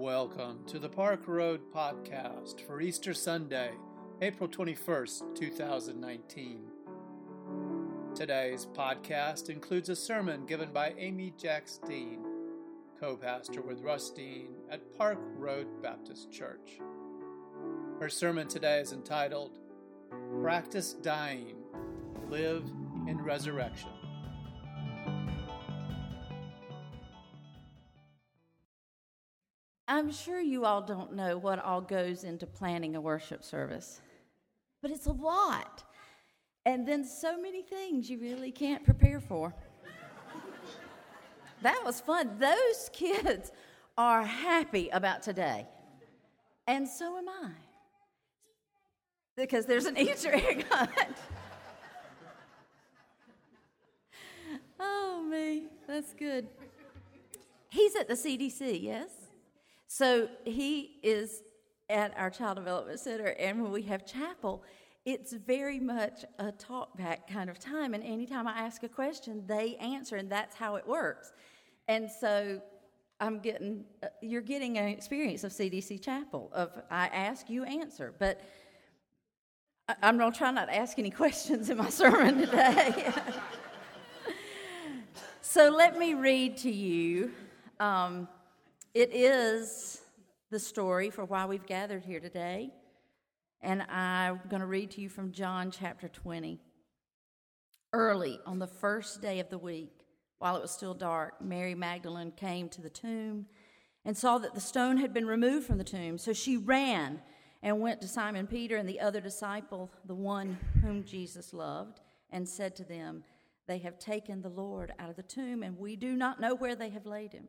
Welcome to the Park Road Podcast for Easter Sunday, April 21st, 2019. Today's podcast includes a sermon given by Amy Jacks Dean, co pastor with Russ Dean at Park Road Baptist Church. Her sermon today is entitled Practice Dying, Live in Resurrection. I'm sure you all don't know what all goes into planning a worship service, but it's a lot. And then so many things you really can't prepare for. that was fun. Those kids are happy about today. And so am I. Because there's an Easter egg hunt. oh, me. That's good. He's at the CDC, yes? So he is at our Child Development Center, and when we have chapel, it's very much a talk back kind of time. And anytime I ask a question, they answer, and that's how it works. And so I'm getting, uh, you're getting an experience of CDC Chapel of I ask, you answer. But I'm going to try not to ask any questions in my sermon today. so let me read to you. Um, it is the story for why we've gathered here today. And I'm going to read to you from John chapter 20. Early on the first day of the week, while it was still dark, Mary Magdalene came to the tomb and saw that the stone had been removed from the tomb. So she ran and went to Simon Peter and the other disciple, the one whom Jesus loved, and said to them, They have taken the Lord out of the tomb, and we do not know where they have laid him.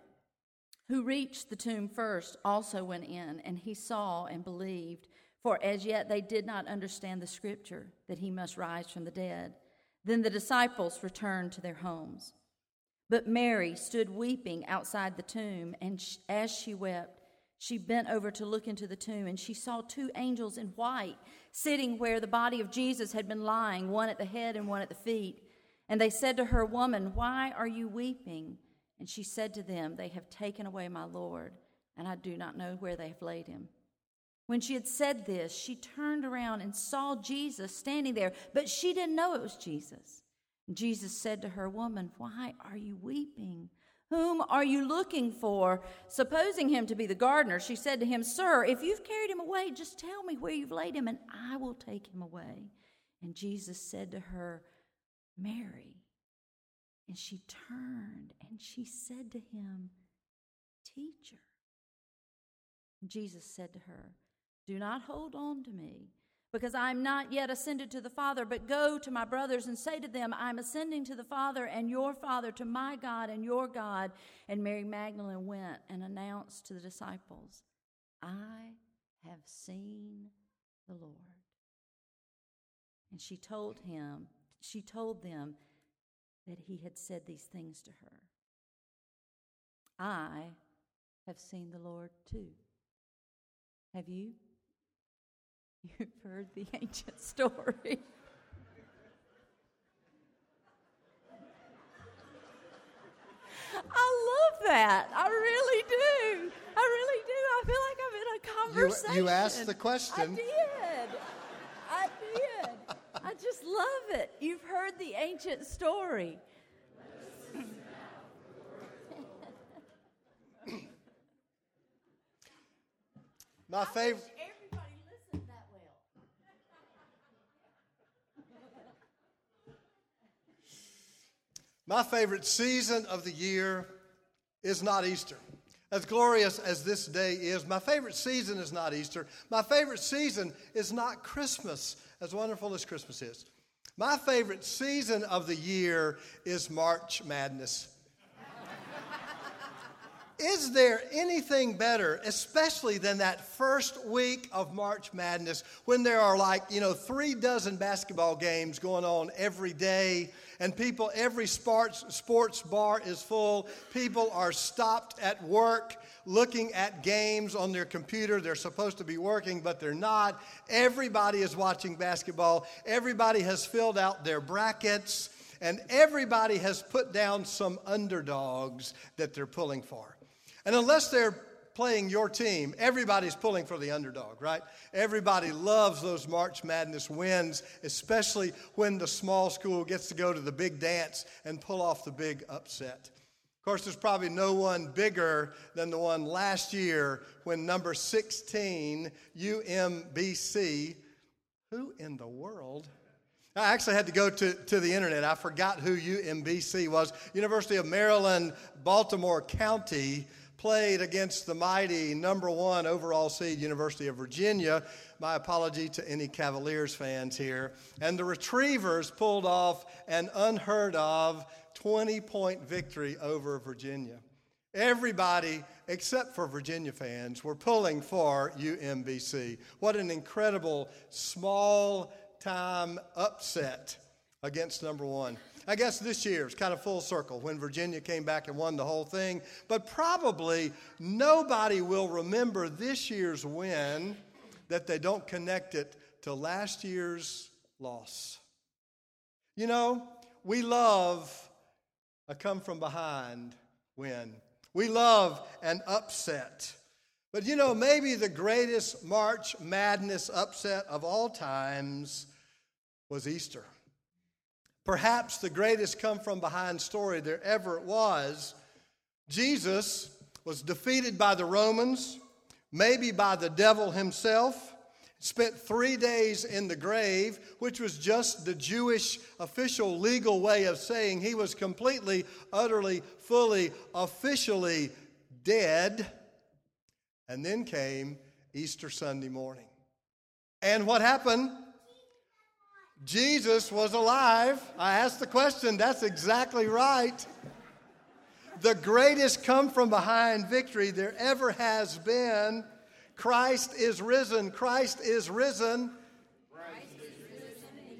who reached the tomb first also went in, and he saw and believed, for as yet they did not understand the scripture that he must rise from the dead. Then the disciples returned to their homes. But Mary stood weeping outside the tomb, and as she wept, she bent over to look into the tomb, and she saw two angels in white sitting where the body of Jesus had been lying, one at the head and one at the feet. And they said to her, Woman, why are you weeping? And she said to them, They have taken away my Lord, and I do not know where they have laid him. When she had said this, she turned around and saw Jesus standing there, but she didn't know it was Jesus. Jesus said to her, Woman, why are you weeping? Whom are you looking for? Supposing him to be the gardener, she said to him, Sir, if you've carried him away, just tell me where you've laid him, and I will take him away. And Jesus said to her, Mary. And she turned and she said to him, Teacher. Jesus said to her, Do not hold on to me, because I am not yet ascended to the Father, but go to my brothers and say to them, I am ascending to the Father and your Father, to my God and your God. And Mary Magdalene went and announced to the disciples, I have seen the Lord. And she told him, she told them that he had said these things to her. I have seen the Lord too. Have you? You've heard the ancient story. I love that. I really do. I really do. I feel like I'm in a conversation. You, you asked the question. I did. I just love it. You've heard the ancient story. My favorite. Everybody listened that well. My favorite season of the year is not Easter. As glorious as this day is, my favorite season is not Easter. My favorite season is not Christmas, as wonderful as Christmas is. My favorite season of the year is March Madness. is there anything better, especially than that first week of March Madness when there are like, you know, three dozen basketball games going on every day and people, every sports, sports bar is full. People are stopped at work looking at games on their computer. They're supposed to be working, but they're not. Everybody is watching basketball. Everybody has filled out their brackets and everybody has put down some underdogs that they're pulling for. And unless they're playing your team, everybody's pulling for the underdog, right? Everybody loves those March Madness wins, especially when the small school gets to go to the big dance and pull off the big upset. Of course, there's probably no one bigger than the one last year when number 16, UMBC, who in the world? I actually had to go to, to the internet. I forgot who UMBC was. University of Maryland, Baltimore County played against the mighty number one overall seed University of Virginia. My apology to any Cavaliers fans here. And the Retrievers pulled off an unheard of 20 point victory over Virginia. Everybody, except for Virginia fans, were pulling for UMBC. What an incredible small time upset against number one. I guess this year is kind of full circle when Virginia came back and won the whole thing. But probably nobody will remember this year's win that they don't connect it to last year's loss. You know, we love a come from behind win, we love an upset. But you know, maybe the greatest March Madness upset of all times was Easter. Perhaps the greatest come from behind story there ever was. Jesus was defeated by the Romans, maybe by the devil himself, spent three days in the grave, which was just the Jewish official legal way of saying he was completely, utterly, fully, officially dead. And then came Easter Sunday morning. And what happened? Jesus was alive. I asked the question, that's exactly right. The greatest come from behind victory there ever has been. Christ is risen. Christ is risen.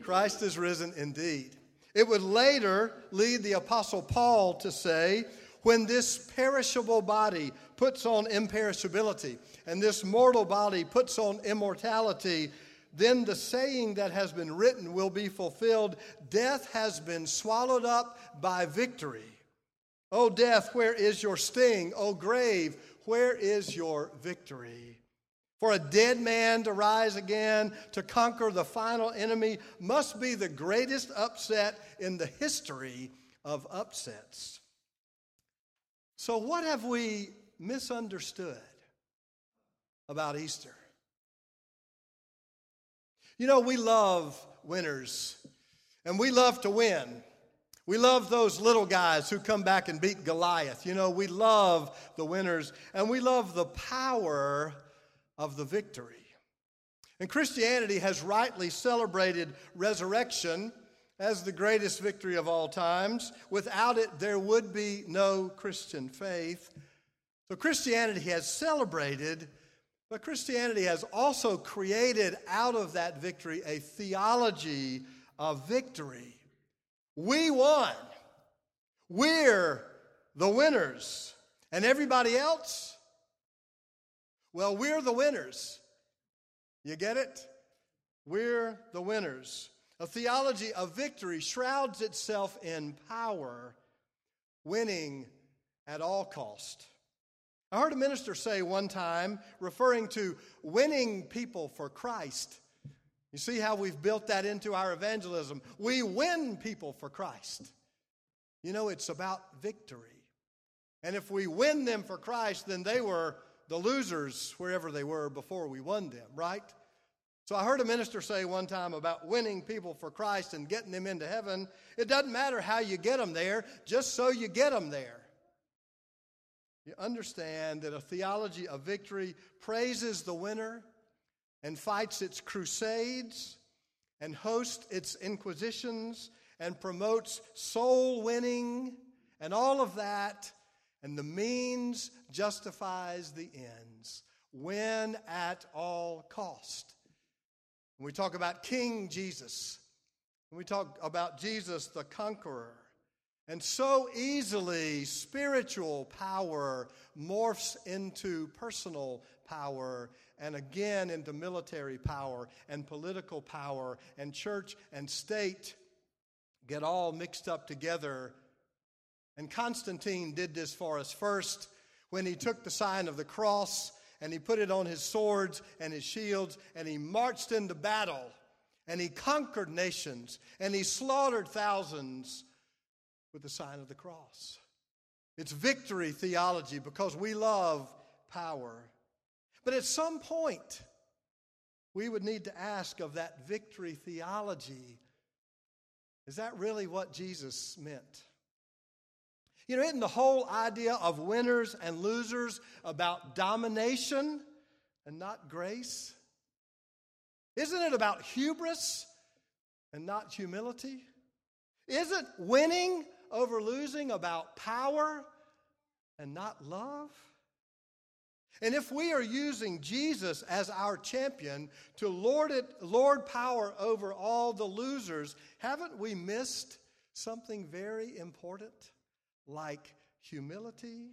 Christ is risen indeed. It would later lead the Apostle Paul to say, when this perishable body puts on imperishability and this mortal body puts on immortality, then the saying that has been written will be fulfilled Death has been swallowed up by victory. O death, where is your sting? O grave, where is your victory? For a dead man to rise again, to conquer the final enemy, must be the greatest upset in the history of upsets. So, what have we misunderstood about Easter? You know, we love winners, and we love to win. We love those little guys who come back and beat Goliath. You know, we love the winners, and we love the power of the victory. And Christianity has rightly celebrated resurrection as the greatest victory of all times. Without it, there would be no Christian faith. So Christianity has celebrated but Christianity has also created out of that victory a theology of victory. We won. We're the winners. And everybody else? Well, we're the winners. You get it? We're the winners. A theology of victory shrouds itself in power, winning at all cost. I heard a minister say one time, referring to winning people for Christ. You see how we've built that into our evangelism. We win people for Christ. You know, it's about victory. And if we win them for Christ, then they were the losers wherever they were before we won them, right? So I heard a minister say one time about winning people for Christ and getting them into heaven. It doesn't matter how you get them there, just so you get them there. You understand that a theology of victory praises the winner and fights its crusades and hosts its inquisitions and promotes soul winning and all of that. And the means justifies the ends. Win at all cost. When we talk about King Jesus, when we talk about Jesus the conqueror, and so easily spiritual power morphs into personal power and again into military power and political power and church and state get all mixed up together. And Constantine did this for us first when he took the sign of the cross and he put it on his swords and his shields and he marched into battle and he conquered nations and he slaughtered thousands with the sign of the cross. It's victory theology because we love power. But at some point, we would need to ask of that victory theology is that really what Jesus meant? You know, isn't the whole idea of winners and losers about domination and not grace? Isn't it about hubris and not humility? Isn't winning over losing about power and not love? And if we are using Jesus as our champion to lord it, lord power over all the losers, haven't we missed something very important like humility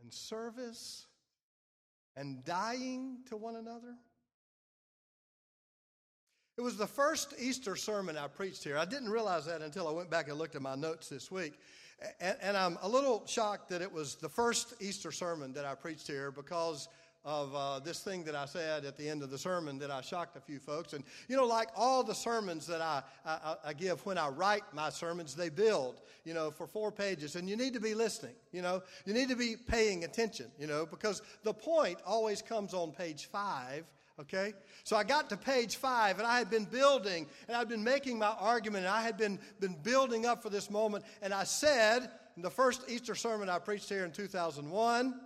and service and dying to one another? It was the first Easter sermon I preached here. I didn't realize that until I went back and looked at my notes this week. And, and, I'm a little shocked that it was the first Easter sermon that I preached here because of uh, this thing that I said at the end of the sermon that I shocked a few folks. And, you know, like all the sermons that I, I, I give when I write my sermons, they build, you know, for four pages. And you need to be listening, you know, you need to be paying attention, you know, because the point always comes on page five okay? So I got to page five, and I had been building, and I'd been making my argument, and I had been, been building up for this moment. And I said in the first Easter sermon I preached here in 2001,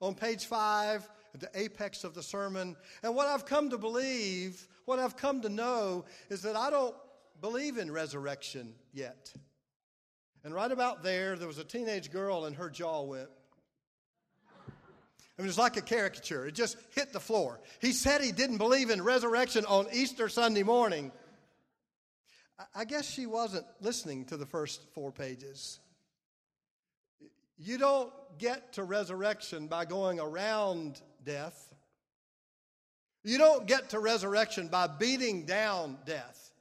on page five, at the apex of the sermon, and what I've come to believe, what I've come to know, is that I don't believe in resurrection yet. And right about there, there was a teenage girl, and her jaw went. I mean, it's like a caricature. It just hit the floor. He said he didn't believe in resurrection on Easter Sunday morning. I guess she wasn't listening to the first four pages. You don't get to resurrection by going around death. You don't get to resurrection by beating down death.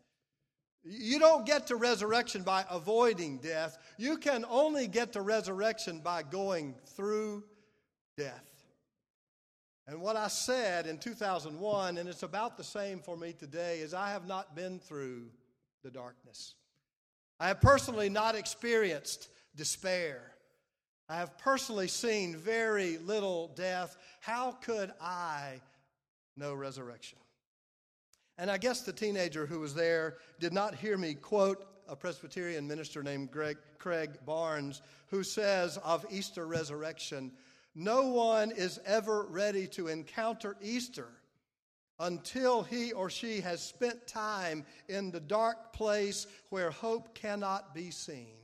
You don't get to resurrection by avoiding death. You can only get to resurrection by going through death. And what I said in 2001, and it's about the same for me today, is I have not been through the darkness. I have personally not experienced despair. I have personally seen very little death. How could I know resurrection? And I guess the teenager who was there did not hear me quote a Presbyterian minister named Greg, Craig Barnes, who says of Easter resurrection, no one is ever ready to encounter Easter until he or she has spent time in the dark place where hope cannot be seen.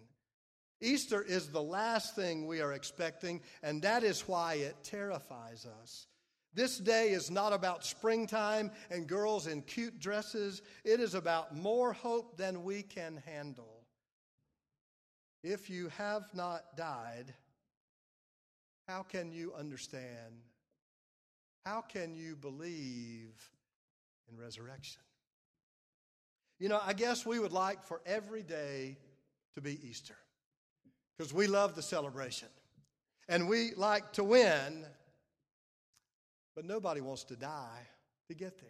Easter is the last thing we are expecting, and that is why it terrifies us. This day is not about springtime and girls in cute dresses. It is about more hope than we can handle. If you have not died, how can you understand? How can you believe in resurrection? You know, I guess we would like for every day to be Easter because we love the celebration and we like to win, but nobody wants to die to get there.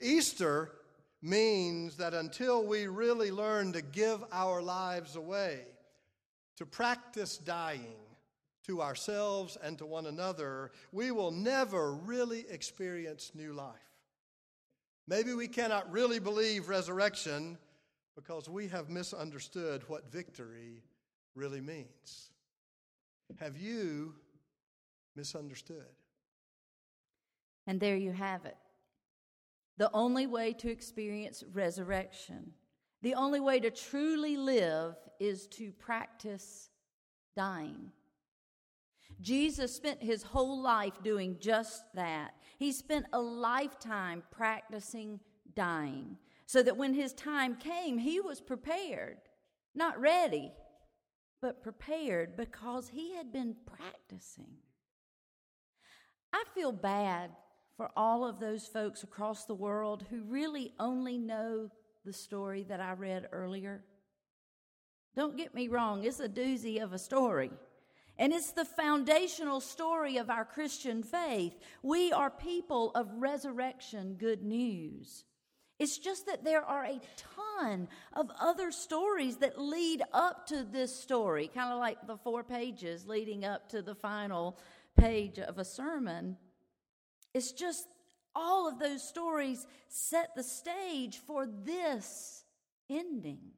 Easter means that until we really learn to give our lives away, to practice dying, to ourselves and to one another, we will never really experience new life. Maybe we cannot really believe resurrection because we have misunderstood what victory really means. Have you misunderstood? And there you have it. The only way to experience resurrection, the only way to truly live is to practice dying. Jesus spent his whole life doing just that. He spent a lifetime practicing dying so that when his time came, he was prepared, not ready, but prepared because he had been practicing. I feel bad for all of those folks across the world who really only know the story that I read earlier. Don't get me wrong, it's a doozy of a story. And it's the foundational story of our Christian faith. We are people of resurrection good news. It's just that there are a ton of other stories that lead up to this story, kind of like the four pages leading up to the final page of a sermon. It's just all of those stories set the stage for this ending.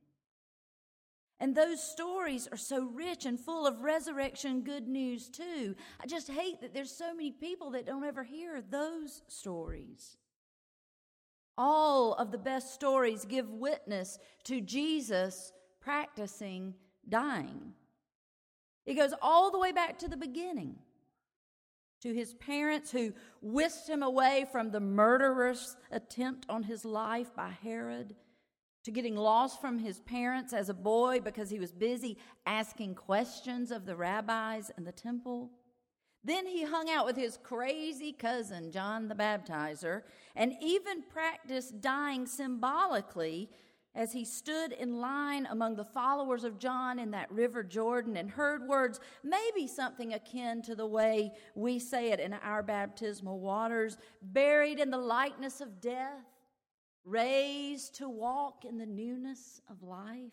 And those stories are so rich and full of resurrection good news, too. I just hate that there's so many people that don't ever hear those stories. All of the best stories give witness to Jesus practicing dying. It goes all the way back to the beginning to his parents who whisked him away from the murderous attempt on his life by Herod, to getting lost from his parents as a boy because he was busy asking questions of the rabbis in the temple. Then he hung out with his crazy cousin, John the Baptizer, and even practiced dying symbolically as he stood in line among the followers of John in that river Jordan and heard words, maybe something akin to the way we say it in our baptismal waters, buried in the likeness of death, raised to walk in the newness of life.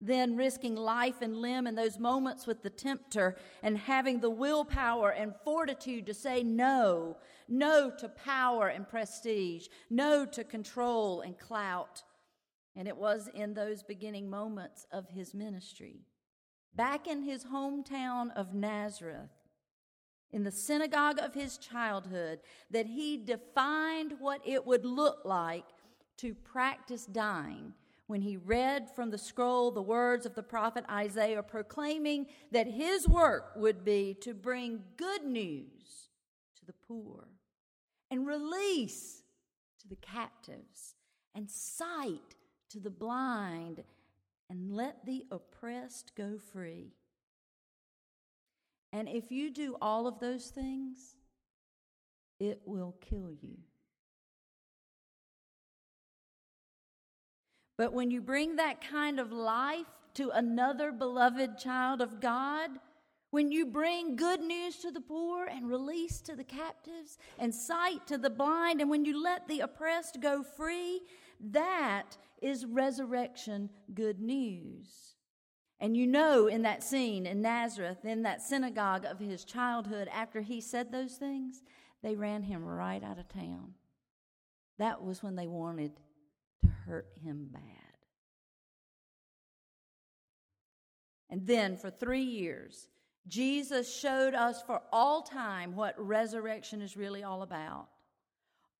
Then risking life and limb in those moments with the tempter and having the willpower and fortitude to say no, no to power and prestige, no to control and clout. And it was in those beginning moments of his ministry. Back in his hometown of Nazareth, in the synagogue of his childhood, that he defined what it would look like to practice dying when he read from the scroll the words of the prophet Isaiah proclaiming that his work would be to bring good news to the poor and release to the captives and sight to the blind and let the oppressed go free. And if you do all of those things, it will kill you. But when you bring that kind of life to another beloved child of God, when you bring good news to the poor and release to the captives and sight to the blind, and when you let the oppressed go free, that is resurrection good news. And you know, in that scene in Nazareth, in that synagogue of his childhood, after he said those things, they ran him right out of town. That was when they wanted to hurt him bad. And then for three years, Jesus showed us for all time what resurrection is really all about.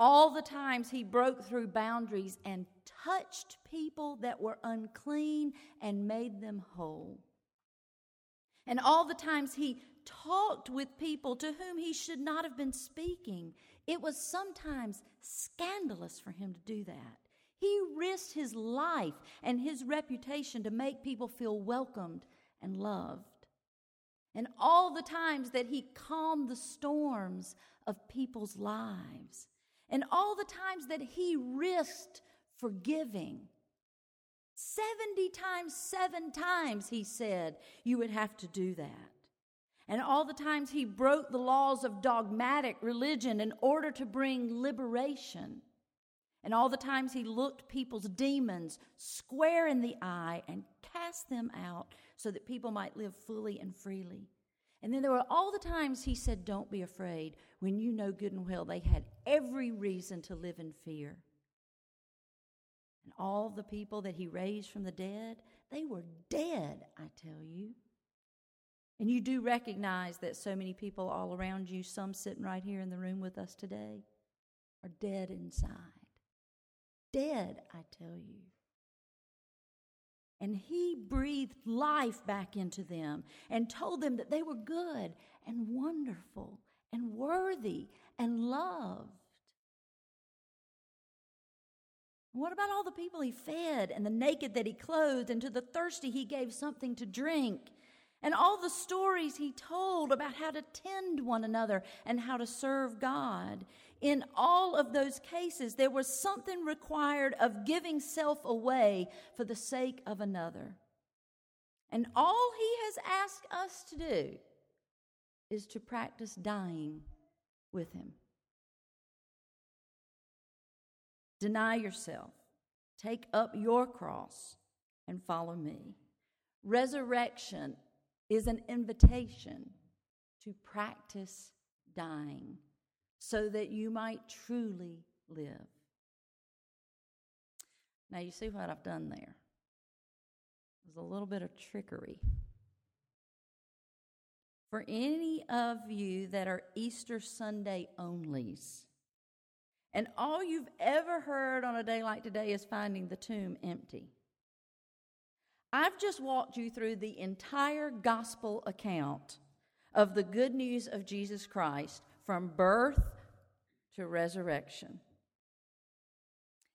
All the times he broke through boundaries and touched people that were unclean and made them whole. And all the times he talked with people to whom he should not have been speaking. It was sometimes scandalous for him to do that. He risked his life and his reputation to make people feel welcomed and loved. And all the times that he calmed the storms of people's lives, and all the times that he risked forgiving. 70 times, seven times, he said, you would have to do that. And all the times he broke the laws of dogmatic religion in order to bring liberation. And all the times he looked people's demons square in the eye and cast them out so that people might live fully and freely. And then there were all the times he said, Don't be afraid, when you know good and well they had every reason to live in fear. And all the people that he raised from the dead, they were dead, I tell you. And you do recognize that so many people all around you, some sitting right here in the room with us today, are dead inside. Dead, I tell you. And he breathed life back into them and told them that they were good and wonderful and worthy and loved. What about all the people he fed and the naked that he clothed, and to the thirsty he gave something to drink? And all the stories he told about how to tend one another and how to serve God. In all of those cases, there was something required of giving self away for the sake of another. And all he has asked us to do is to practice dying with him. Deny yourself, take up your cross, and follow me. Resurrection is an invitation to practice dying so that you might truly live. Now, you see what I've done there? There's a little bit of trickery. For any of you that are Easter Sunday onlys, and all you've ever heard on a day like today is finding the tomb empty. I've just walked you through the entire gospel account of the good news of Jesus Christ from birth to resurrection.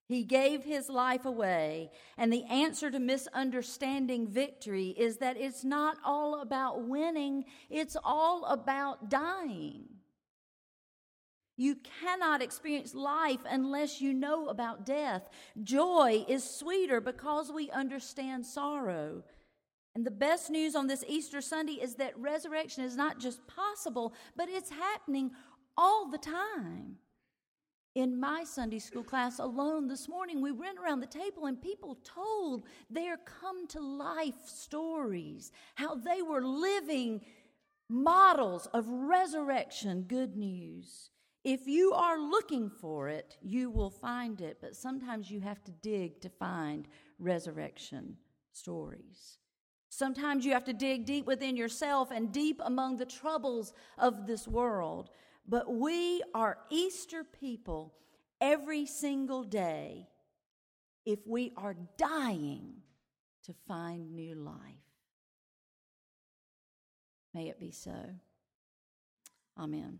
He gave his life away, and the answer to misunderstanding victory is that it's not all about winning, it's all about dying. You cannot experience life unless you know about death. Joy is sweeter because we understand sorrow. And the best news on this Easter Sunday is that resurrection is not just possible, but it's happening all the time. In my Sunday school class alone this morning, we went around the table and people told their come to life stories, how they were living models of resurrection good news. If you are looking for it, you will find it, but sometimes you have to dig to find resurrection stories. Sometimes you have to dig deep within yourself and deep among the troubles of this world. But we are Easter people every single day if we are dying to find new life. May it be so. Amen.